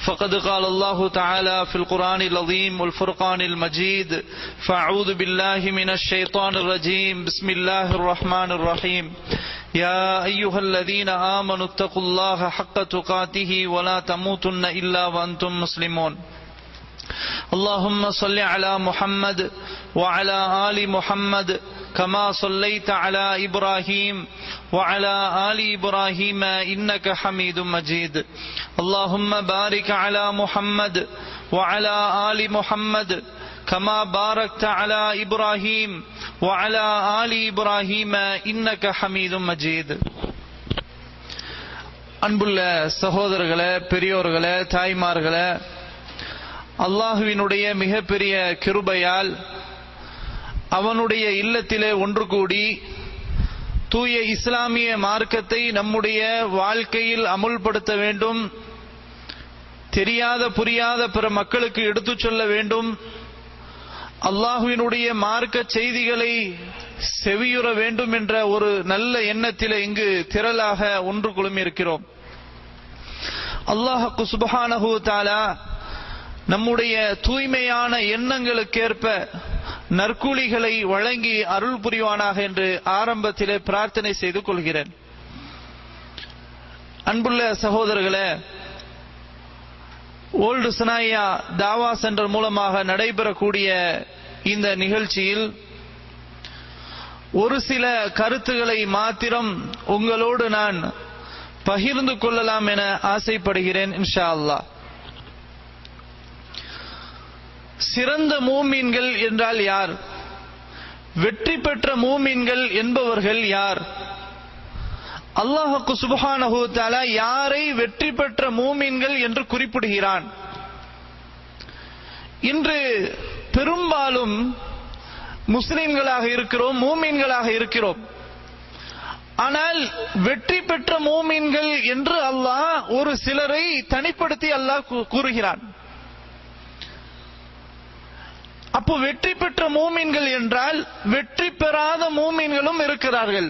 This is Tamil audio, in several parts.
فقد قال الله تعالى في القرآن العظيم والفرقان المجيد فأعوذ بالله من الشيطان الرجيم. بسم الله الرحمن الرحيم. يا أيها الذين آمنوا اتقوا الله حق تقاته ولا تموتن إلا وأنتم مسلمون. اللهم صل على محمد وعلى آل محمد كما صليت على إبراهيم وعلى آل إبراهيم إنك حميد مجيد اللهم بارك على محمد وعلى آل محمد كما باركت على إبراهيم وعلى آل إبراهيم إنك حميد مجيد அன்புள்ள சகோதரர்களே பெரியோர்களே தாய்மார்களே அல்லாஹுவினுடைய மிகப்பெரிய கிருபையால் அவனுடைய இல்லத்திலே ஒன்று கூடி தூய இஸ்லாமிய மார்க்கத்தை நம்முடைய வாழ்க்கையில் அமுல்படுத்த வேண்டும். தெரியாத புரியாத பிற மக்களுக்கு எடுத்துச் சொல்ல வேண்டும். அல்லாஹுவினுடைய மார்க்க செய்திகளை செவியுற வேண்டும் என்ற ஒரு நல்ல எண்ணத்தில் இங்கு திரளாக ஒன்று குழுமியிருக்கிறோம். அல்லாஹு சுபஹானஹு தாலா நம்முடைய தூய்மையான எண்ணங்களுக்கேற்ப நற்கூலிகளை வழங்கி அருள் புரிவானாக என்று ஆரம்பத்திலே பிரார்த்தனை செய்து கொள்கிறேன். அன்புள்ள சகோதரர்களே ஓல்டு சனாயா தாவா சென்டர் மூலமாக நடைபெறக்கூடிய இந்த நிகழ்ச்சியில் ஒரு சில கருத்துக்களை மாத்திரம் உங்களோடு நான் பகிர்ந்து கொள்ளலாம் என ஆசைப்படுகிறேன் இன்ஷா அல்லாஹ். சிறந்த மூமீன்கள் என்றால் யார்? வெற்றி பெற்ற மூமீன்கள் என்பவர்கள் யார்? அல்லாஹுக்கு சுபஹானஹு தாலா யாரை வெற்றி பெற்ற மூமீன்கள் என்று குறிப்பிடுகிறான்? இன்று பெரும்பாலும் முஸ்லிம்களாக இருக்கிறோம் மூமீன்களாக இருக்கிறோம். ஆனால் வெற்றி பெற்ற மூமீன்கள் என்று அல்லாஹ் ஒரு சிலரை தனிப்படுத்தி அல்லாஹ் கூறுகிறான். அப்போ வெற்றி பெற்ற மூமீன்கள் என்றால் வெற்றி பெறாத மூமீன்களும் இருக்கிறார்கள்.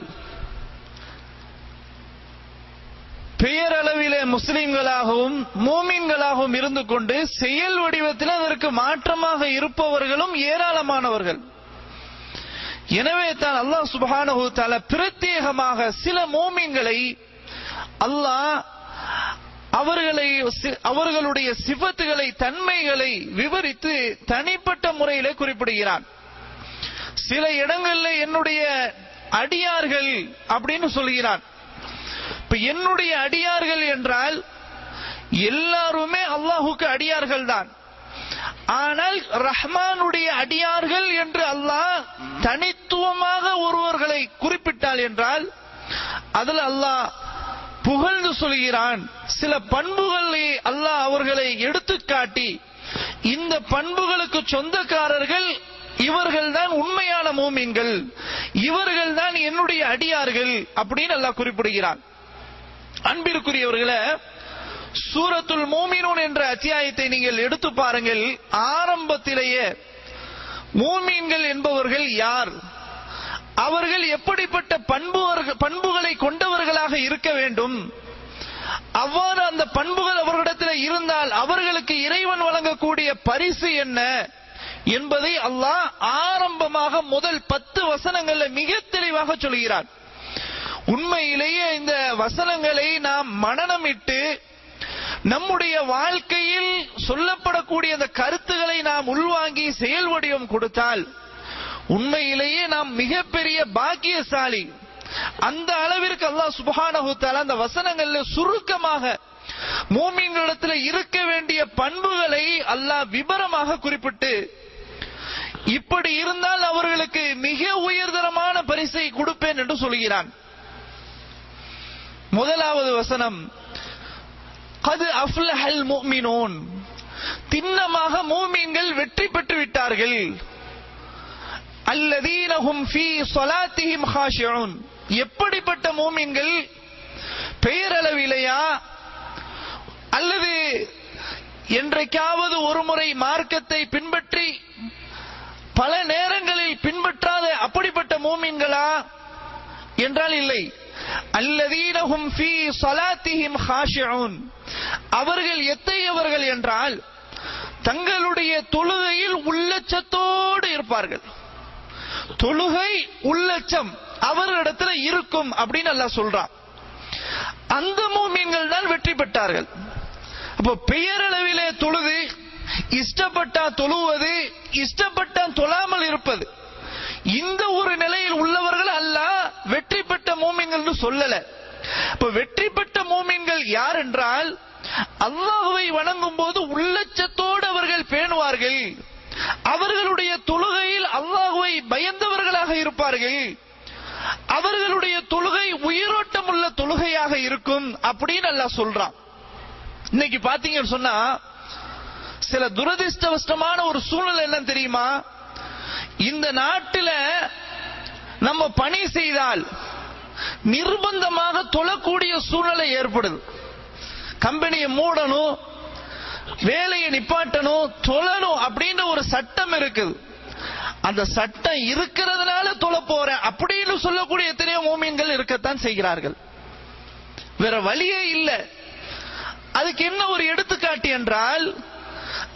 பெயரளவிலே முஸ்லிம்களாகவும் மூமீன்களாகவும் இருந்து கொண்டு செயல் வடிவத்தில் அதற்கு மாற்றமாக இருப்பவர்களும் ஏராளமானவர்கள். எனவே தான் அல்லாஹ் சுபானு தால பிரத்யேகமாக சில மூமீன்களை அல்லாஹ் அவர்களை அவர்களுடைய சிபத்துகளை தன்மைகளை விவரித்து தனிப்பட்ட முறையில் குறிப்பிடுகிறான். சில இடங்களில் என்னுடைய அடியார்கள் அப்படின்னு சொல்கிறான். இப்ப என்னுடைய அடியார்கள் என்றால் எல்லாருமே அல்லாஹுக்கு அடியார்கள் தான். ஆனால் ரஹ்மானுடைய அடியார்கள் என்று அல்லாஹ் தனித்துவமாக ஒருவர்களை குறிப்பிட்டால் என்றால் அதில் அல்லாஹ் புகழ்ந்து சொல்கிறான். சில பண்புகளை அல்லாஹ் அவர்களை எடுத்துக்காட்டி இந்த பண்புகளுக்கு சொந்தக்காரர்கள் இவர்கள்தான் உண்மையான மூமீன்கள் இவர்கள்தான் என்னுடைய அடியார்கள் அப்படின்னு அல்லாஹ் குறிப்பிடுகிறான். அன்பிற்குரியவர்களே சூரத்துல் மூமினூன் என்ற அத்தியாயத்தை நீங்கள் எடுத்து பாருங்கள். ஆரம்பத்திலேயே மூமீன்கள் என்பவர்கள் யார்? அவர்கள் எப்படிப்பட்ட பண்பு பண்புகளை கொண்டவர்களாக இருக்க வேண்டும்? அவ்வாறு அந்த பண்புகள் அவர்களிடத்தில் இருந்தால் அவர்களுக்கு இறைவன் வழங்கக்கூடிய பரிசு என்ன? என்பதை அல்லாஹ் ஆரம்பமாக முதல் பத்து வசனங்கள்ல மிக தெளிவாக சொல்கிறார் உண்மையிலேயே இந்த வசனங்களை நாம் மனநமிட்டு நம்முடைய வாழ்க்கையில் சொல்லப்படக்கூடிய அந்த கருத்துக்களை நாம் உள்வாங்கி செயல் வடிவம் கொடுத்தால் உண்மையிலேயே நாம் மிகப்பெரிய பாக்கியசாலி. அந்த அளவிற்கு அல்லாஹ் சுபஹானஹு தஆலா அந்த வசனங்கள்ல சுருக்கமாக மூமின்களிடத்தில் இருக்க வேண்டிய பண்புகளை அல்லாஹ் விபரமாக குறிப்பிட்டு இப்படி இருந்தால் அவர்களுக்கு மிக உயர்தரமான பரிசை கொடுப்பேன் என்று சொல்கிறான். முதலாவது வசனம் அது அஃப்லஹல் மூமினோன் திண்ணமாக மூமீன்கள் வெற்றி பெற்று அல்லதீனஹும் ஃபீ ஸலாத்திஹிம் ஹாஷிஊன் எப்படிப்பட்ட மூமின்கள் பெயரளவிலையா அல்லது என்றைக்காவது ஒரு முறை மார்க்கத்தை பின்பற்றி பல நேரங்களில் பின்பற்றாத அப்படிப்பட்ட மூமின்களா என்றால் இல்லை. அல்லதீனஹும் ஃபீ சலாத்திஹிம் ஹாஷிஊன் அவர்கள் எத்தையவர்கள் என்றால் தங்களுடைய தொழுகையில் உள்ளச்சத்தோடு இருப்பார்கள். தொழுகை உள்ளச்சம் அவர்களிடத்துல இருக்கும் அப்படின்னு அல்லாஹ் சொல்றான். அந்த மூமியங்கள் தான் வெற்றி பெற்றார்கள். அப்போ பெயரளவிலே தொழுது இஷ்டப்பட்டா தொழுவது இஷ்டப்பட்டா தொழாமல் இருப்பது இந்த ஒரு நிலையில் உள்ளவர்கள் அல்ல வெற்றி பெற்ற மூமின்கள் சொல்லல. இப்ப வெற்றி பெற்ற மூமின்கள் யார் என்றால் அல்லாஹுவை வணங்கும் போது உள்ளச்சத்தோடு அவர்கள் பேணுவார்கள். அவர்களுடைய தொழுகையில் அல்லாஹுவை பயந்தவர்களாக இருப்பார்கள். அவர்களுடைய தொழுகை உயிரோட்டம் உள்ள தொழுகையாக இருக்கும் அப்படின்னு அல்லாஹ் சொல்றான். இன்னைக்கு பாத்தீங்கன்னு சொன்னா சில துரதிருஷ்டவசமான ஒரு சூழ்நிலை என்ன தெரியுமா? இந்த நாட்டில நம்ம பணி செய்தால் நிர்பந்தமாக தொழக்கூடிய சூழ்நிலை ஏற்படுது. கம்பெனியை மூடணும் வேலையை நிப்பாட்டணும் தொழணும் அப்படின்ற ஒரு சட்டம் இருக்குது. அந்த சட்டம் இருக்கிறதுனால தொழ போறேன் அப்படின்னு சொல்லக்கூடிய எத்தனையோ மூமியங்கள் இருக்கத்தான் செய்கிறார்கள். வேற வழியே இல்லை. அதுக்கு என்ன ஒரு எடுத்துக்காட்டு என்றால்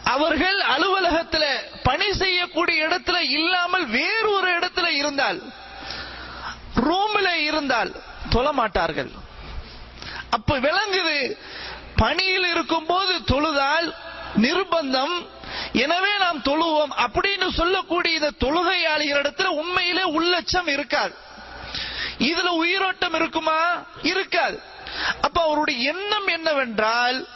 அவர்கள் அலுவலகத்துல பணி செய்யக்கூடிய இடத்துல இல்லாமல் வேறு ஒரு இடத்துல இருந்தால் ரூம்ல இருந்தால் தொழ மாட்டார்கள். அப்ப விளங்குது பணியில் இருக்கும் போது தொழுதால் நிர்பந்தம். எனவே நாம் தொழுவோம். அப்படின்னு சொல்லக்கூடிய இந்த தொழுகையாளிகளிடத்துல உண்மையிலே உள்ளச்சம் இருக்காது. இதுல உயிரோட்டம் இருக்குமா? இருக்காது. அப்ப அவருடைய எண்ணம் என்னவென்றால்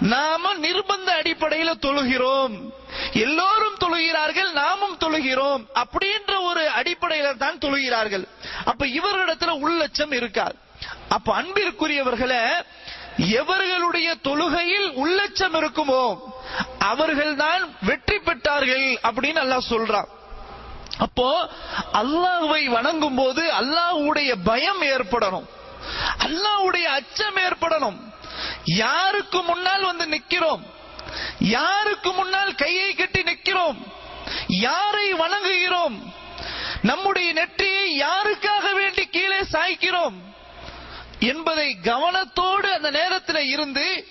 நாம நிர்பந்த அடிப்படையில் தொழுகிறோம். எல்லோரும் தொழுகிறார்கள் நாமும் தொழுகிறோம் அப்படின்ற ஒரு அடிப்படையில தான் தொழுகிறார்கள். அப்ப இவர்களிடத்துல உள்ளச்சம் இருக்காது. அப்ப அன்பிற்குரியவர்களை எவர்களுடைய தொழுகையில் உள்ளச்சம் இருக்குமோ அவர்கள்தான் வெற்றி பெற்றார்கள் அப்படின்னு அல்லாஹ் சொல்றான். அப்போ அல்லாஹுவை வணங்கும் போது அல்லாஹுடைய பயம் ஏற்படணும். அல்லாஹுடைய அச்சம் ஏற்படணும். யாருக்கு முன்னால் வந்து நிற்கிறோம்? யாருக்கு முன்னால் கையை கட்டி நிற்கிறோம்? யாரை வணங்குகிறோம்? நம்முடைய நெற்றியை யாருக்காக வேண்டி கீழே சாய்க்கிறோம்? என்பதை கவனத்தோடு அந்த நேரத்தில் இருந்து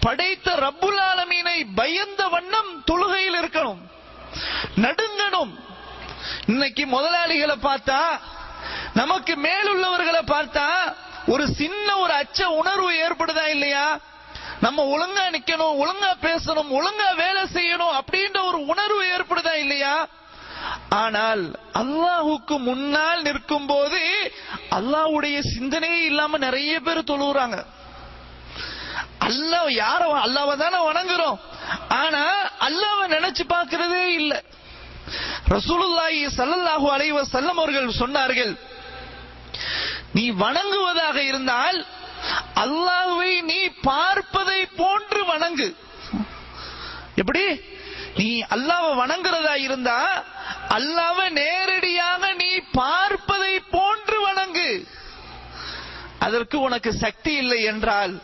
படைத்த ரப்புல் ஆலமீனை பயந்த வண்ணம் தொழுகையில் இருக்கணும். நடுங்கணும். இன்னைக்கு முதலாளிகளை பார்த்தா நமக்கு மேலுள்ளவர்களை பார்த்தா ஒரு சின்ன ஒரு அச்ச உணர்வு ஏற்படுதா இல்லையா? நம்ம ஒழுங்கா நிக்கணும் ஒழுங்கா பேசணும் ஒழுங்கா வேலை செய்யணும் அப்படின்ற ஒரு உணர்வு ஏற்படுதா இல்லையா? ஆனால் அல்லாஹுக்கு முன்னால் நிற்கும் போது அல்லாஹ்வுடைய சிந்தனையே இல்லாம நிறைய பேர் தொழுகிறாங்க அல்லாஹ் யார அல்லாவை தானே வணங்குறோம். ஆனா அல்லாவை நினைச்சு பார்க்கிறதே இல்ல. ரசூலுல்லாஹி சல்லல்லாஹு அலைவ செல்லம் அவர்கள் சொன்னார்கள் நீ வணங்குவதாக இருந்தால் அல்லாஹுவை நீ பார்ப்பதை போன்று வணங்கு. எப்படி? நீ அல்லாஹ்வை வணங்குறதா இருந்தா அல்லாஹ்வை நேரடியாக நீ பார்ப்பதை போன்று வணங்கு. அதற்கு உனக்கு சக்தி இல்லை என்றால்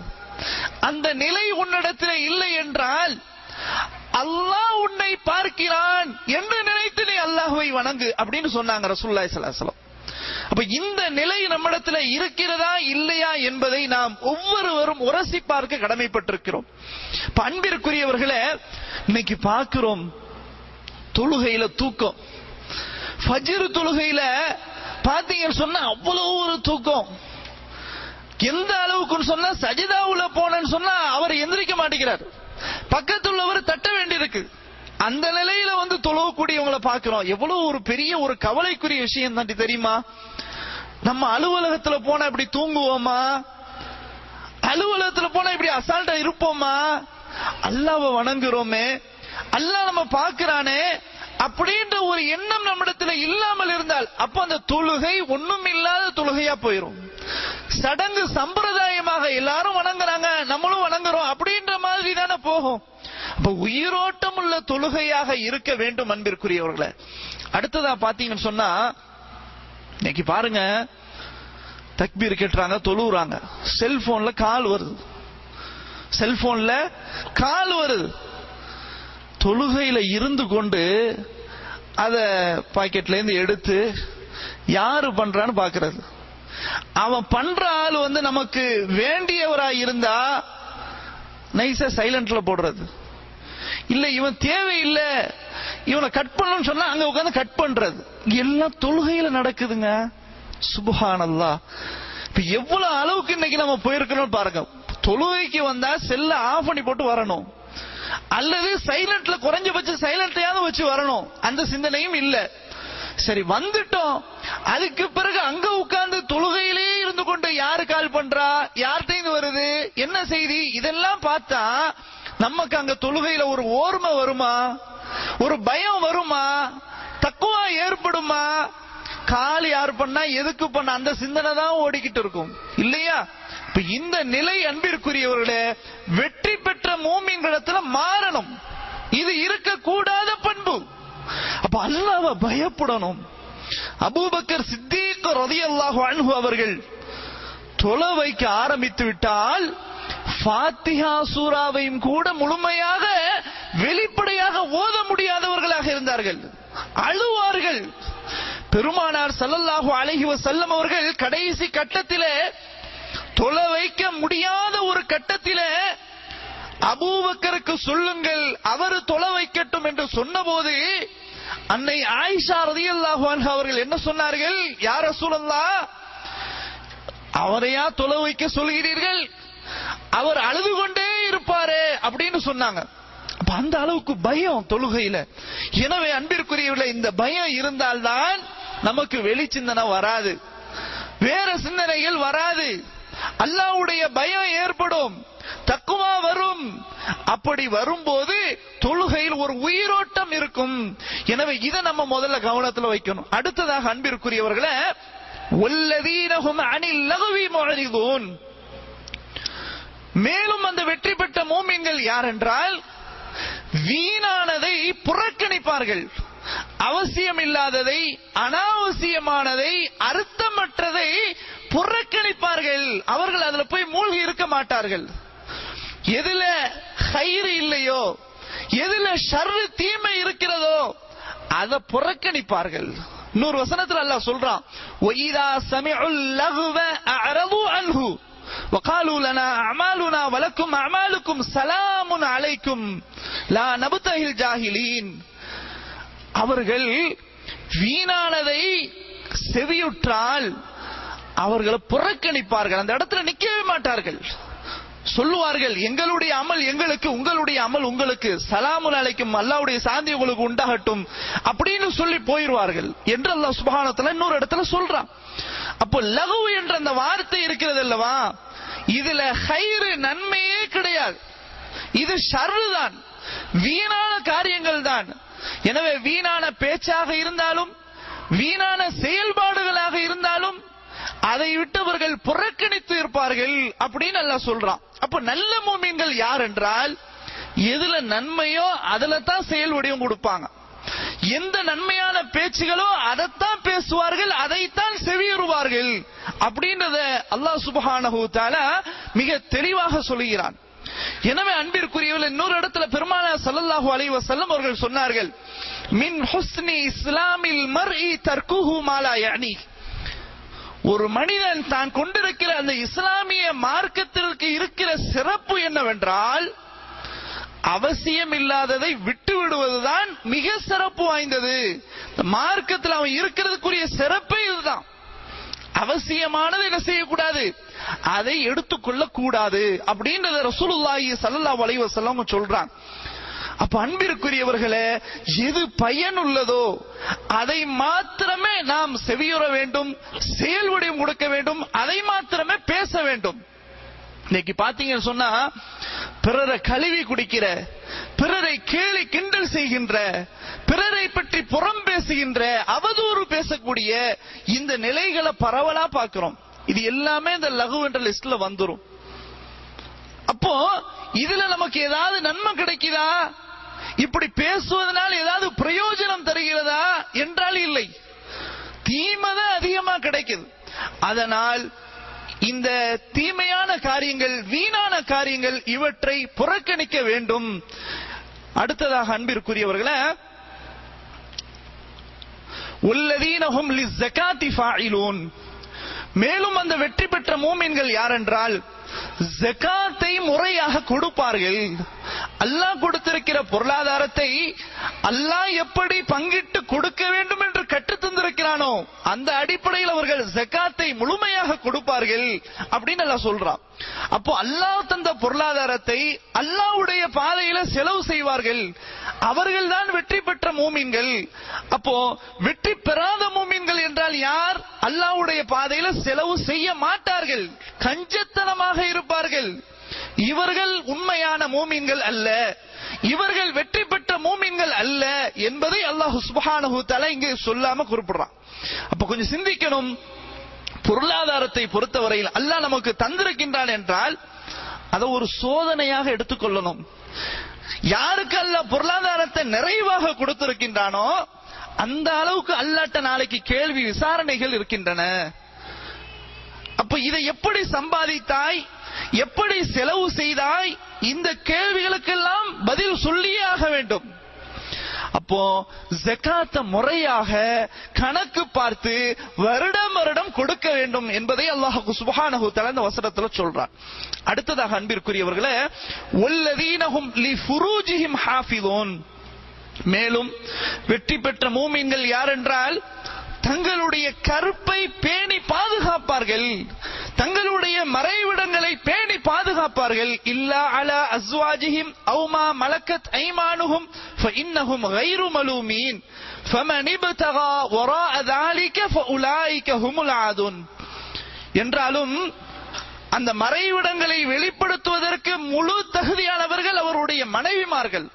அந்த நிலை உன்னிடத்தில் இல்லை என்றால் அல்லாஹ் உன்னை பார்க்கிறான் என்று நினைத்து நீ அல்லாஹுவை வணங்கு அப்படின்னு சொன்னாங்க ரசூல்லாய் ஸல்லல்லாஹு அப்ப இந்த நிலை நம்மிடத்துல இருக்கிறதா இல்லையா என்பதை நாம் ஒவ்வொருவரும் உரசி பார்க்க கடமைப்பட்டிருக்கிறோம். அன்பிற்குரியவர்களை இன்னைக்கு பார்க்கிறோம் தொழுகையில தூக்கம். ஃபஜ்ர் தொழுகையில பாத்தீங்கன்னு சொன்னா அவ்வளவு ஒரு தூக்கம். எந்த அளவுக்குன்னு சொன்னா சஜிதாவுல போனேன்னு சொன்னா அவர் எந்திரிக்க மாட்டேங்கிறார். பக்கத்துள்ளவர் தட்ட வேண்டியிருக்கு. அந்த நிலையில வந்து தொழக்கூடியவங்களை பார்க்கிறோம். எவ்வளவு ஒரு பெரிய ஒரு கவலைக்குரிய விஷயம் தான் தெரியுமா? நம்ம அலுவலகத்துல போனா இப்படி தூங்குவோமா? அலுவலகத்துல போனா இப்படி அசால்ட்டா இருப்போமா? அல்லாவை வணங்குறோமே. அல்லாஹ் நம்ம பாக்குறானே அப்படின்ற ஒரு எண்ணம் நம்மிடத்துல இல்லாமல் இருந்தால் அப்ப அந்த தொழுகை ஒண்ணும் இல்லாத தொழுகையா போயிரும். சடங்கு சம்பிரதாயமாக எல்லாரும் வணங்குறாங்க. நம்மளும் வணங்குறோம். அப்படின்ற மாதிரி தானே போகும். அப்ப உயிரோட்டம் உள்ள தொழுகையாக இருக்க வேண்டும் அன்பிற்குரியவர்களை. அடுத்ததா பாத்தீங்கன்னு சொன்னா இன்னைக்கு பாருங்க தக்பீர் கட்டுறாங்க தொழுவுறாங்க. செல்போன்ல கால் வருது. செல்போன்ல கால் வருது. தொழுகையில இருந்து கொண்டு அத பாக்கெட்ல இருந்து எடுத்து யாரு பண்றான்னு பாக்குறது. அவன் பண்ற ஆள் வந்து நமக்கு வேண்டியவராய் இருந்தா நைஸா சைலண்ட்ல போடுறது. இல்ல இவன் தேவையில்லை. இவனை கட் பண்ணணும்னு சொன்னா அங்க உட்காந்து கட் பண்றது. எல்லாம் தொழுகையில நடக்குதுங்க. சுபஹானல்லா. இப்ப எவ்வளவு அளவுக்கு இன்னைக்கு நம்ம போயிருக்கணும் பாருங்க. தொழுகைக்கு வந்தா செல்ல ஆஃப் பண்ணி போட்டு வரணும். அல்லது சைலண்ட்ல குறைஞ்சபட்சம் சைலண்ட்லயாவது வச்சு வரணும். அந்த சிந்தனையும் இல்ல. சரி வந்துட்டோம். அதுக்கு பிறகு அங்க உட்கார்ந்து தொழுகையிலே இருந்து கொண்டு யாரு கால் பண்றா? யார்கிட்ட வருது? என்ன செய்தி? இதெல்லாம் பார்த்தா நமக்கு அங்க தொழுகையில ஒரு ஓர்மை வருமா? ஒரு பயம் வருமா? தக்குவா ஏற்படுமா? கால் யார் பண்ணா எதுக்கு பண்ண? அந்த சிந்தனை தான் ஓடிக்கிட்டு இருக்கும். இல்லையா? இப்ப இந்த நிலை அன்பிற்குரியவர்களே வெற்றி பெற்ற மூமின்களிடத்துல மாறணும். இது இருக்கக்கூடாத பண்பு. அப்ப அல்லாவ பயப்படணும். அபூபக்கர் சித்தீக் ரலியல்லாஹு அன்ஹு அவர்கள் தொலை வைக்க ஆரம்பித்து விட்டால் ஃபாத்திஹா சூராவையும் கூட முழுமையாக வெளிப்படையாக ஓத முடியாதவர்களாக இருந்தார்கள். அழுவார்கள். பெருமானார் சல்லல்லாஹு அலைஹி செல்லம் அவர்கள் கடைசி கட்டத்திலே தொலை வைக்க முடியாத ஒரு கட்டத்திலே அபூபக்கருக்கு சொல்லுங்கள் அவர் தொலை வைக்கட்டும் என்று சொன்னபோது அன்னை ஆயிஷா ரதியல்லாஹு அவர்கள் என்ன சொன்னார்கள்? யார் சூழல்லா அவரையா தொலை வைக்க சொல்கிறீர்கள்? அவர் அழுது கொண்டே இருப்பாரு அப்படின்னு சொன்னாங்க. அந்த அளவுக்கு பயம் தொழுகையில. எனவே அன்பிற்குரியவர்களே இந்த பயம் இருந்தால்தான் நமக்கு வெளிச்சிந்தனை வராது. வேற சிந்தனைகள் வராது. அல்லாவுடைய பயம் ஏற்படும். தக்குவா வரும். அப்படி வரும்போது தொழுகையில் ஒரு உயிரோட்டம் இருக்கும். எனவே இதை நம்ம முதல்ல கவனத்தில் வைக்கணும். அடுத்ததாக அன்பிற்குரியவர்களை ஒல்லதீனஹும் அனில் லகுவி முஅரிதூன். மேலும் அந்த வெற்றி பெற்ற மூமின்கள் யார் என்றால் வீணானதை புறக்கணிப்பார்கள். அவசியம் இல்லாததை அனாவசியமானதை அர்த்தமற்றதை புறக்கணிப்பார்கள். அவர்கள் அதுல போய் மூழ்கி இருக்க மாட்டார்கள். எதுல கயிறு இல்லையோ எதுல ஷர்ரு தீமை இருக்கிறதோ அதை புறக்கணிப்பார்கள். இன்னொரு வசனத்தில் அல்லாஹ் சொல்றான் ஒய்தா சமிஉல் லகுவ அரது அன்ஹு. وقالوا لنا أعمالنا ولكم أعمالكم سلام عليكم لا نبتهي الجاهلين அவர்கள் வீணானதை செவியுற்றால் அவர்களை புறக்கணிப்பார்கள் அந்த இடத்துல நிக்கவே மாட்டார்கள் சொல்லுவார்கள் எங்களுடைய அமல் எங்களுக்கு உங்களுடைய அமல் உங்களுக்கு சலாமுன் அலைக்கும் அல்லாவுடைய சாந்தி உங்களுக்கு உண்டாகட்டும் அப்படின்னு சொல்லி போயிருவார்கள் என்று அல்லாஹ் சுபஹானத்துல இன்னொரு இடத்துல சொல்றான் அப்போ லகு என்ற அந்த வார்த்தை இருக்கிறது அல்லவா? இதுல ஹைரு நன்மையே கிடையாது. இது ஷர்ரு தான் வீணான காரியங்கள் தான். எனவே வீணான பேச்சாக இருந்தாலும் வீணான செயல்பாடுகளாக இருந்தாலும் அதை விட்டவர்கள் புறக்கணித்து இருப்பார்கள் அப்படின்னு நல்லா சொல்றான். அப்ப நல்ல மூமின்கள் யார் என்றால் எதுல நன்மையோ அதுல தான் செயல் வடிவம் கொடுப்பாங்க. எந்த நன்மையான பேச்சுகளோ அதைத்தான் பேசுவார்கள் அதைத்தான் செவியுறுவார்கள் அப்படின்றத அல்லாஹ் சுபஹானஹு தஆலா மிக தெளிவாக சொல்லுகிறான். எனவே அன்பிற்குரியவர்கள் இன்னொரு இடத்துல பெருமான சல்லல்லாஹு அலைஹி வஸல்லம் அவர்கள் சொன்னார்கள் மின் ஹுஸ்னி இஸ்லாமில் மர்இ தர்குஹு மாலா யஅனி ஒரு மனிதன் தான் கொண்டிருக்கிற அந்த இஸ்லாமிய மார்க்கத்திற்கு இருக்கிற சிறப்பு என்னவென்றால் அவசியம் இல்லாததை விட்டு விடுவதுதான் மிக சிறப்பு வாய்ந்தது. மார்க்கத்தில் அவன் இருக்கிறதுக்குரிய சிறப்பே இதுதான். அவசியமானது என்ன செய்யக்கூடாது? அதை எடுத்துக்கொள்ள கூடாது அப்படின்றத ரசூலுல்லாஹி ஸல்லல்லாஹு அலைஹி வஸல்லம் சொல்றாங்க அப்ப அன்பிற்குரியவர்களே எது பயனுள்ளதோ அதை மாத்திரமே நாம் செவியுற வேண்டும் செயல்வடிவம் கொடுக்க வேண்டும் அதை மாத்திரமே பேச வேண்டும். இன்னைக்கு பாத்தீங்கன்னு சொன்னா பிறரை கழுவி குடிக்கிற பிறரை கேலி கிண்டல் செய்கின்ற பிறரை பற்றி புறம் பேசுகின்ற அவதூறு பேசக்கூடிய இந்த நிலைகளை பரவலா பார்க்கிறோம். இது எல்லாமே இந்த லகு என்ற லிஸ்ட்ல வந்துரும். அப்போ இதுல நமக்கு ஏதாவது நன்மை கிடைக்குதா? இப்படி பேசுவதனால் ஏதாவது பிரயோஜனம் தருகிறதா? என்றால் இல்லை. தீமைதான் அதிகமா கிடைக்குது. அதனால் இந்த தீமையான காரியங்கள் வீணான காரியங்கள் இவற்றை புறக்கணிக்க வேண்டும். அடுத்ததாக அன்பிற்குரியவர்களே உள்ளதீனஹும் லிஸ்ஸகாத்தி ஃபாயிலூன் மேலும் அந்த வெற்றி பெற்ற மூமின்கள் யாரென்றால் ஜகாத்தை முறையாக கொடுப்பார்கள். அல்லாஹ் கொடுத்திருக்கிற பொருளாதாரத்தை அல்லாஹ் எப்படி பங்கிட்டு கொடுக்க வேண்டும் என்று கற்றுத் தந்திருக்கிறானோ அந்த அடிப்படையில் அவர்கள் ஜக்காத்தை முழுமையாக கொடுப்பார்கள் அப்படின்னு அல்லாஹ் சொல்றான். அப்போ அல்லாஹ் தந்த பொருளாதாரத்தை அல்லாஹ்வுடைய பாதையில செலவு செய்வார்கள். அவர்கள் தான் வெற்றி பெற்ற மூமின்கள். அப்போ வெற்றி பெறாத மூமின்கள் என்றால் யார்? அல்லாஹ்வுடைய பாதையில செலவு செய்ய மாட்டார்கள். கஞ்சத்தனமாக இருப்பார்கள். இவர்கள் உண்மையான மூமின்கள் அல்ல. இவர்கள் வெற்றி பெற்ற மூமின்கள் அல்ல என்பதை அல்லாஹ் சுபஹானஹு தஆலா இங்கே சொல்லாம குறிப்பிடுறான். அப்ப கொஞ்சம் சிந்திக்கணும். பொருளாதாரத்தை பொறுத்தவரையில் அல்லாஹ் நமக்கு தந்திருக்கின்றான் என்றால் அதை ஒரு சோதனையாக எடுத்துக்கொள்ளணும். யாருக்கு அல்ல பொருளாதாரத்தை நிறைவாக கொடுத்திருக்கின்றானோ அந்த அளவுக்கு அல்லாட்ட நாளைக்கு கேள்வி விசாரணைகள் இருக்கின்றன. அப்ப இதை எப்படி சம்பாதித்தாய்? எப்படி செலவு செய்தாய்? இந்த கேள்விகளுக்கெல்லாம் பதில் சொல்லியே ஆக வேண்டும். அப்போ ஜக்காத்த முறையாக கணக்கு பார்த்து வருடம் வருடம் கொடுக்க வேண்டும் என்பதை அல்லாஹ் சுபஹானஹு தல இந்த வசனத்துல சொல்றான். அடுத்ததாக அன்பிற்குரியவர்களே ஒல்லதீனஹும் லி ஃபுரூஜிஹிம் ஹாஃபிதூன். மேலும் வெற்றி பெற்ற மூமின்கள் யார் என்றால் தங்களுடைய கருப்பை பேணி பாதுகாப்பார்கள் தங்களுடைய மறைவிடங்களை பேணி பாதுகாப்பார்கள் இல்லா அலா அஸ்வாஜிஹிம் அவுமா மலக்கத் ஐமானுஹும் فإنهم غير ملومين فمن ابتغى وراء ذلك فأولئك هم العادون என்றாலும் அந்த மறைவிடங்களை வெளிப்படுத்துவதற்கு முழு தகுதியானவர்கள் அவருடைய மனைவிமார்கள்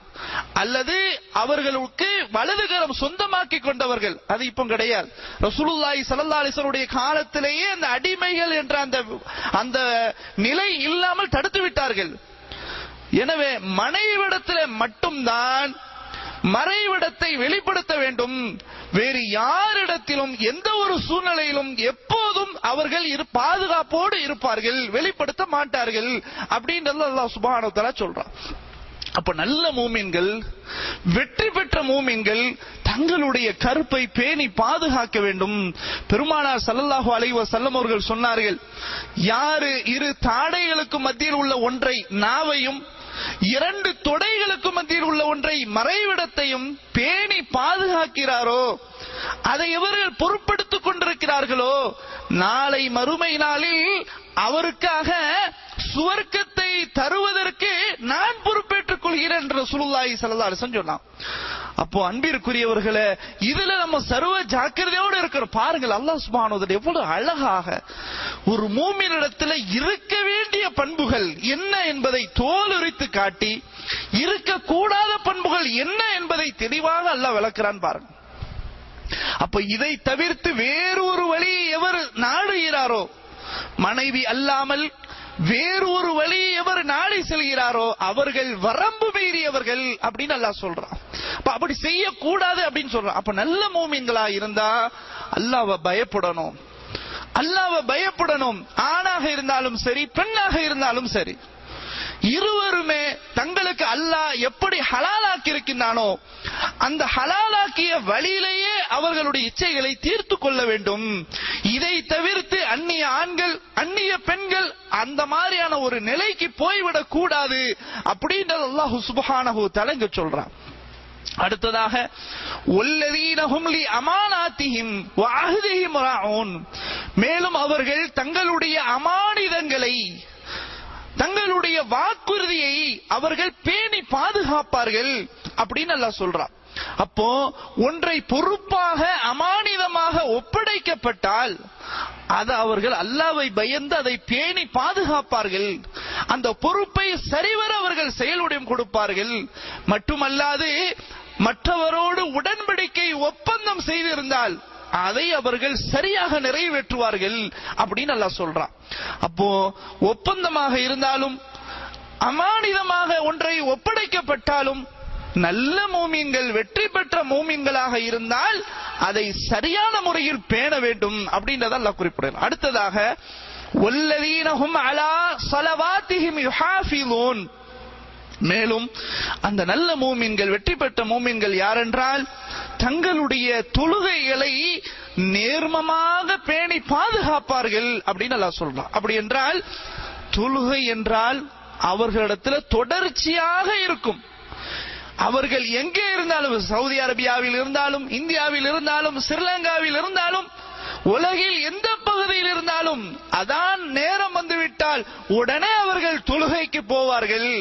அல்லது அவர்களுக்கு வலதுகரம் சொந்தமாக்கி கொண்டவர்கள். அது இப்போ கிடையாது. ரசூலுல்லாய் ஸல்லல்லாஹு காலத்திலேயே அந்த அடிமைகள் என்ற அந்த அந்த நிலை இல்லாமல் தடுத்து விட்டார்கள். எனவே மனைவிடத்தில் மட்டும்தான் மறைவிடத்தை வெளிப்படுத்த வேண்டும். வேறு யாரிடத்திலும் எந்த ஒரு சூழ்நிலையிலும் எப்போதும் அவர்கள் இரு பாதுகாப்போடு இருப்பார்கள். வெளிப்படுத்த மாட்டார்கள். அப்படின்றது அல்லாஹ் சுபானத்தலா சொல்றான். அப்ப நல்ல மூமின்கள் வெற்றி பெற்ற மூமின்கள் தங்களுடைய கருப்பை பேணி பாதுகாக்க வேண்டும். பெருமானார் சல்லல்லாஹு அலைவ செல்லம் அவர்கள் சொன்னார்கள் யாரு இரு தாடைகளுக்கு மத்தியில் உள்ள ஒன்றை நாவையும் இரண்டு தொடைகளுக்கு மத்தியில் உள்ள ஒன்றை மறைவிடத்தையும் பேணி பாதுகாக்கிறாரோ அதை இவர்கள் பொறுப்படுத்திக் கொண்டிருக்கிறார்களோ நாளை மறுமை நாளில் அவருக்காக சுவர்க்கத்தை தருவதற்கு நான் பொறுப்பேற்றுக் கொள்கிறேன் என்று சுல்லாஹி சல்லா சொன்னான். அப்போ அன்பிற்குரியவர்களே இதுல நம்ம சர்வ ஜாக்கிரதையோடு இருக்கிறோம். பாருங்கள் அல்லாஹ் சுபானுதர் எவ்வளவு அழகாக ஒரு மூமினிடத்துல இருக்க வேண்டிய பண்புகள் என்ன என்பதை தோலுரித்து காட்டி இருக்கக்கூடாத பண்புகள் என்ன என்பதை தெளிவாக அல்லாஹ் விளக்குறான் பாருங்க அப்ப இதை தவிர்த்து வேறு ஒரு வழியை எவர் நாடுகிறாரோ? மனைவி அல்லாமல் வேறு ஒரு வழியை எவர் நாடி செல்கிறாரோ அவர்கள் வரம்பு மீறியவர்கள் அப்படின்னு அல்லாஹ் சொல்றான். அப்படி செய்யக்கூடாது அப்படின்னு சொல்றான். அப்ப நல்ல மூமின்களா இருந்தா அல்லாஹ்வை பயப்படணும். அல்லாஹ்வை பயப்படணும். ஆணாக இருந்தாலும் சரி பெண்ணாக இருந்தாலும் சரி. இருவருமே தங்களுக்கு அல்லாஹ் எப்படி ஹலாலாக்கி இருக்கின்றானோ அந்த ஹலாலாக்கிய வழியிலேயே அவர்களுடைய இச்சைகளை தீர்த்து கொள்ள வேண்டும். இதை தவிர்த்து அந்நிய ஆண்கள் அந்நிய பெண்கள் அந்த மாதிரியான ஒரு நிலைக்கு போய்விடக் கூடாது அப்படின்றது அல்லாஹு சுபஹானஹு தலைங்க சொல்றான். அடுத்ததாக மேலும் அவர்கள் தங்களுடைய அமானிதங்களை தங்களுடைய வாக்குறுதியை அவர்கள் பேணி பாதுகாப்பார்கள் அப்படின்னு அல்லாஹ் சொல்றான் அப்போ ஒன்றை பொறுப்பாக அமானிதமாக ஒப்படைக்கப்பட்டால் அது அவர்கள் அல்லாவை பயந்து அதை பேணி பாதுகாப்பார்கள். அந்த பொறுப்பை சரிவர அவர்கள் செயலுடன் கொடுப்பார்கள். மட்டுமல்லாது மற்றவரோடு உடன்படிக்கை ஒப்பந்தம் செய்திருந்தால் அதை அவர்கள் சரியாக நிறைவேற்றுவார்கள் அப்படின்னு நல்லா சொல்றான். அப்போ ஒப்பந்தமாக இருந்தாலும் அமானிதமாக ஒன்றை ஒப்படைக்கப்பட்டாலும் நல்ல மூமியங்கள் வெற்றி பெற்ற மூமியங்களாக இருந்தால் அதை சரியான முறையில் பேண வேண்டும் அப்படின்றத அல்லாஹ் குறிப்பிடுகிறார் அடுத்ததாக ஒல்லவீனகும் அலா சலவாத்திஹிம் யுஹாஃபிலூன். மேலும் அந்த நல்ல மூமின்கள் வெற்றி பெற்ற மூமின்கள் யாரென்றால் தங்களுடைய தொழுகைகளை நேர்மமாக பேணி பாதுகாப்பார்கள் அப்படின்னு அல்லாஹ் சொல்றான். அப்படி என்றால் தொழுகை என்றால் அவர்களிடத்துல தொடர்ச்சியாக இருக்கும். அவர்கள் எங்கே இருந்தாலும் சவுதி அரேபியாவில் இருந்தாலும் இந்தியாவில் இருந்தாலும் ஸ்ரீலங்காவில் இருந்தாலும் உலகில் எந்த பகுதியில் இருந்தாலும் அதான் நேரம் வந்துவிட்டால் உடனே அவர்கள் தொழுகைக்கு போவார்கள்.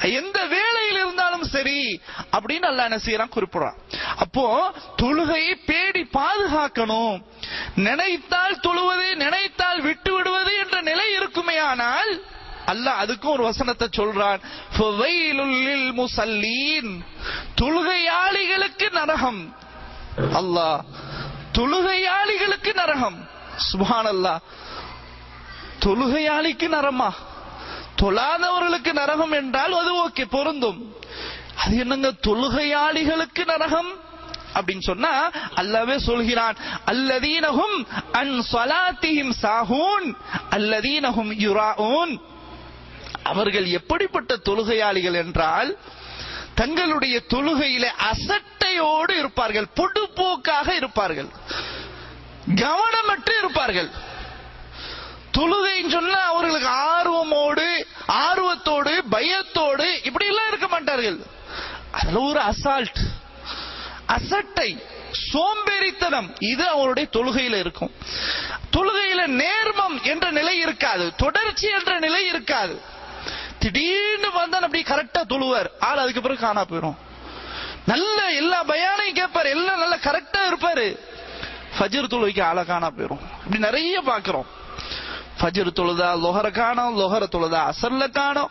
எந்த வேலையில் இருந்தாலும் சரி அப்படின்னு அல்ல என்ன செய்யறான்? குறிப்பிடுறான். அப்போ தொழுகையை பேடி பாதுகாக்கணும். நினைத்தால் தொழுவது நினைத்தால் விட்டு விடுவது என்ற நிலை இருக்குமே ஆனால் அல்ல அதுக்கும் ஒரு வசனத்தை சொல்றான். முசல்லீன். தொழுகையாளிகளுக்கு நரகம். அல்லாஹ் தொழுகையாளிகளுக்கு நரகம். சுபான் அல்லாஹ் தொழுகையாளிக்கு நரமா? தொழாதவர்களுக்கு நரகம் என்றால் அது ஓகே பொருந்தும். அது என்னங்க தொழுகையாளிகளுக்கு நரகம்? அப்படின்னு சொன்னா அல்லாவே சொல்கிறான் அல்லதீனஹும் அன் ஸலாத்திஹிம் சாஹூன் அல்லதீனஹும் யுராஊன். அவர்கள் எப்படிப்பட்ட தொழுகையாளிகள் என்றால் தங்களுடைய தொழுகையில அசட்டையோடு இருப்பார்கள் பொடுப்போக்காக இருப்பார்கள் கவனமற்று இருப்பார்கள். தொழுகைன்னு சொன்னா அவர்களுக்கு ஆர்வமோடு ஆர்வத்தோடு பயத்தோடு இப்படி எல்லாம் இருக்க மாட்டார்கள். அதுல ஒரு அசால்ட் அசட்டை சோம்பேறித்தனம் இது அவருடைய தொழுகையில இருக்கும். தொழுகையில நேர்மம் என்ற நிலை இருக்காது. தொடர்ச்சி என்ற நிலை இருக்காது. திடீர்னு வந்தான் அப்படி கரெக்டா தொழுவார். ஆள் அதுக்கு பிறகு காணா போயிடும் நல்ல எல்லா பயானையும் கேட்பாரு. எல்லாம் நல்ல கரெக்டா இருப்பாரு. ஃபஜர் தொழுகைக்கு ஆளை காணா போயிடும் இப்படி நிறைய பாக்குறோம் ஃபஜர் தொழுதா லொஹர காணோம் லொஹர தொழுதா அசர்ல காணோம்.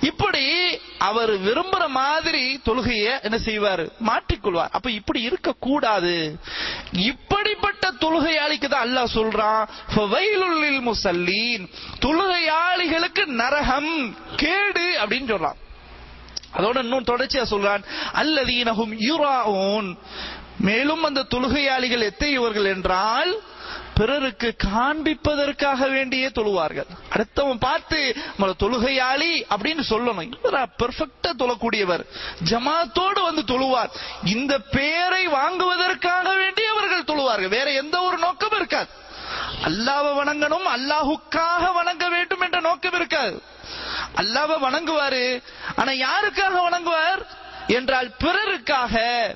இப்படி அவர் விரும்புற மாதிரி தொழுகைய என்ன செய்வார்? மாற்றிக்கொள்வார். அப்ப இப்படி இருக்க கூடாது இப்படிப்பட்ட தொழுகையாளிக்கு தான் அல்லாஹ் சொல்றான் முசல்லீன். தொழுகையாளிகளுக்கு நரகம் கேடு அப்படின்னு சொல்றான். அதோட இன்னும் தொடர்ச்சியா சொல்றான் அல்லதீனகும் யுராஊன். மேலும் அந்த தொழுகையாளிகள் எத்தையவர்கள் என்றால் பிறருக்கு காண்பிப்பதற்காக வேண்டியே தொழுவார்கள். அடுத்தவன் பார்த்து நம்மள தொழுகையாளி அப்படின்னு சொல்லணும். பெர்ஃபெக்டா தொழக்கூடியவர். ஜமாத்தோடு வந்து தொழுவார். இந்த பேரை வாங்குவதற்காக வேண்டி அவர்கள் தொழுவார்கள். வேற எந்த ஒரு நோக்கம் இருக்காது. அல்லாவை வணங்கணும் அல்லாஹுக்காக வணங்க வேண்டும் என்ற நோக்கம் இருக்காது. அல்லாவை வணங்குவாரு ஆனா யாருக்காக வணங்குவார்? என்றால் பிறருக்காக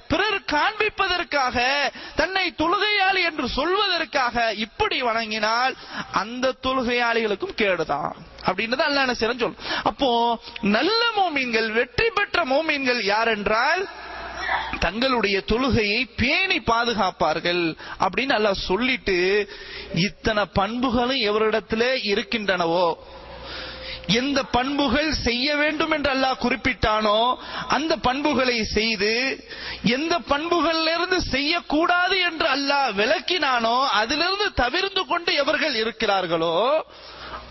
பிறர் காண்பிப்பதற்காக தன்னை தொழுகையாளி என்று சொல்வதற்காக இப்படி வணங்கினால் அந்த தொழுகையாளிகளுக்கும் கேடுதான். அப்படின்றது அல்ல என்ன சொல். அப்போ நல்ல மோமீன்கள் வெற்றி பெற்ற மோமீன்கள் யார் என்றால் தங்களுடைய தொழுகையை பேணி பாதுகாப்பார்கள் அப்படின்னு அல்லாஹ் சொல்லிட்டு இத்தனை பண்புகளும் எவரிடத்துல இருக்கின்றனவோ எந்த பண்புகள் செய்ய வேண்டும் என்று அல்லாஹ் குறிப்பிட்டானோ அந்த பண்புகளை செய்து எந்த பண்புகளிலிருந்து செய்யக்கூடாது என்று அல்லாஹ் விளக்கினானோ அதிலிருந்து தவிர்ந்து கொண்டு எவர்கள் இருக்கிறார்களோ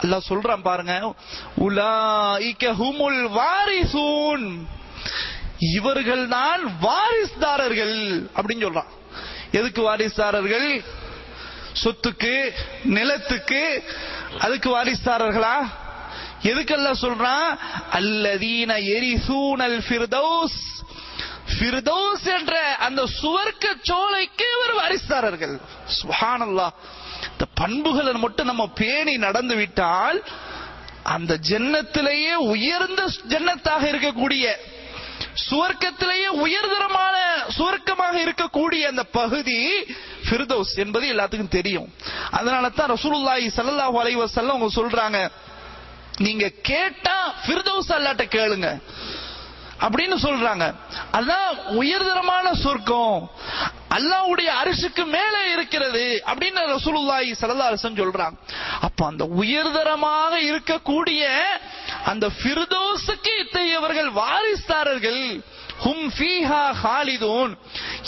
அல்லாஹ் சொல்றான் பாருங்க உலாஇக ஹுமுல் வாரிசூன். இவர்கள் தான் வாரிசுதாரர்கள் அப்படின்னு சொல்றான். எதுக்கு வாரிசுதாரர்கள்? சொத்துக்கு நிலத்துக்கு அதுக்கு வாரிசுதாரர்களா? எதுக்கெல்லாம் சொல்றான்? அல்லதீன எரிசூனல் ஃபிர்தௌஸ் ஃபிர்தௌஸ் என்ற அந்த சுவர்க்க சோலைக்கு ஒரு வாரிசுதாரர்கள் சுஹானல்லா. இந்த பண்புகளை மட்டும் நம்ம பேணி நடந்து விட்டால் அந்த ஜன்னத்திலேயே உயர்ந்த ஜன்னத்தாக இருக்கக்கூடிய சுவர்க்கத்திலேயே உயர்தரமான சுவர்க்கமாக இருக்கக்கூடிய அந்த பகுதி ஃபிர்தௌஸ் என்பது எல்லாத்துக்கும் தெரியும். அதனால தான் ரசூலுல்லாஹி சல்லாஹூ அலைஹி அவங்க சொல்றாங்க நீங்க கேட்டா ஃபிர்தௌஸ் அல்லாட்ட கேளுங்க. அப்படின்னு சொல்றாங்க. அதான் உயர்தரமான சொர்க்கம். அல்லாவுடைய அரிசுக்கு மேலே இருக்கிறது அப்படின்னு ரசூலுல்லாஹி ஸல்லல்லாஹு அலைஹி சொல்றாங்க. அப்ப அந்த உயர்தரமாக இருக்கக்கூடிய அந்த பிரிதோசுக்கு இத்தகையவர்கள் வாரிஸ்தாரர்கள் ஹும் ஃபீஹா ஹாலிதூன்.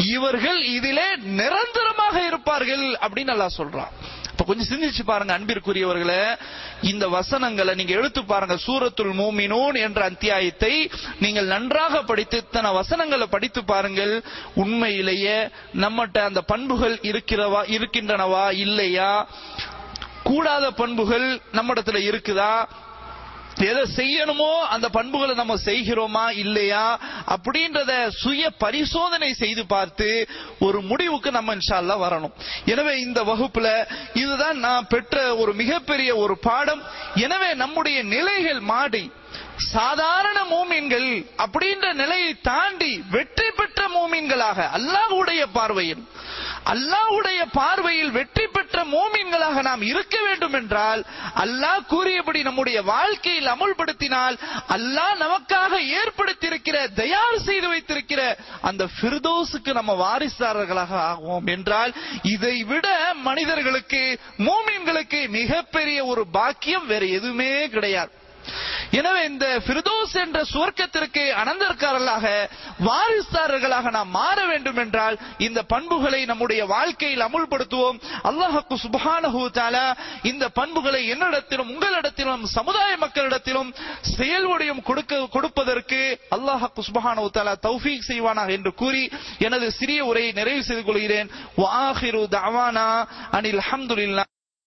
இவர்கள் இதிலே நிரந்தரமாக இருப்பார்கள் அப்படின்னு நல்லா சொல்றான். இப்ப கொஞ்சம் சிந்திச்சு பாருங்க அன்பிற்குரியவர்களே. இந்த வசனங்களை நீங்க எடுத்து பாருங்க. சூரத்துல் மூமினூன் என்ற அத்தியாயத்தை நீங்கள் நன்றாக படித்து இத்தனை வசனங்களை படித்து பாருங்கள். உண்மையிலேயே நம்மகிட்ட அந்த பண்புகள் இருக்கிறவா இருக்கின்றனவா இல்லையா? கூடாத பண்புகள் நம்மிடத்துல இருக்குதா? எதை செய்யணுமோ அந்த பண்புகளை நம்ம செய்கிறோமா இல்லையா அப்படின்றத சுய பரிசோதனை செய்து பார்த்து ஒரு முடிவுக்கு நம்ம இன்ஷால்லா வரணும். எனவே இந்த வகுப்புல இதுதான் நான் பெற்ற ஒரு மிகப்பெரிய ஒரு பாடம். எனவே நம்முடைய நிலைகள் மாடி சாதாரண மூமீன்கள் அப்படின்ற நிலையை தாண்டி வெற்றி பெற்ற மூமீன்களாக அல்லாஹ்வுடைய பார்வையில் அல்லாஹ்வுடைய பார்வையில் வெற்றி பெற்ற மோமீன்களாக நாம் இருக்க வேண்டும் என்றால் அல்லாஹ் கூறியபடி நம்முடைய வாழ்க்கையில் அமுல்படுத்தினால் அல்லாஹ் நமக்காக ஏற்படுத்தியிருக்கிற தயார் செய்து வைத்திருக்கிற அந்த ஃபிர்தோஸுக்கு நம்ம வாரிசாரர்களாக ஆகும் என்றால் இதை விட மனிதர்களுக்கு மூமீன்களுக்கு மிகப்பெரிய ஒரு பாக்கியம் வேற எதுவுமே கிடையாது. எனவே இந்த பிரிதோஸ் என்ற சுவர்க்கத்திற்கு அனந்தர்காரர்களாக வாரிஸ்தாரர்களாக நாம் மாற வேண்டும் என்றால் இந்த பண்புகளை நம்முடைய வாழ்க்கையில் அமுல்படுத்துவோம். அல்லாஹுக்கு சுபஹானஹு தஆலா இந்த பண்புகளை என்னிடத்திலும் உங்களிடத்திலும் சமுதாய மக்களிடத்திலும் செயல்வடியும் கொடுக்க கொடுப்பதற்கு அல்லாஹுக்கு சுபஹானஹு தௌஃபீக் செய்வானாக என்று கூறி எனது சிறிய உரையை நிறைவு செய்து கொள்கிறேன். வாஹிரு தவானா அனில் அஹமதுல்லா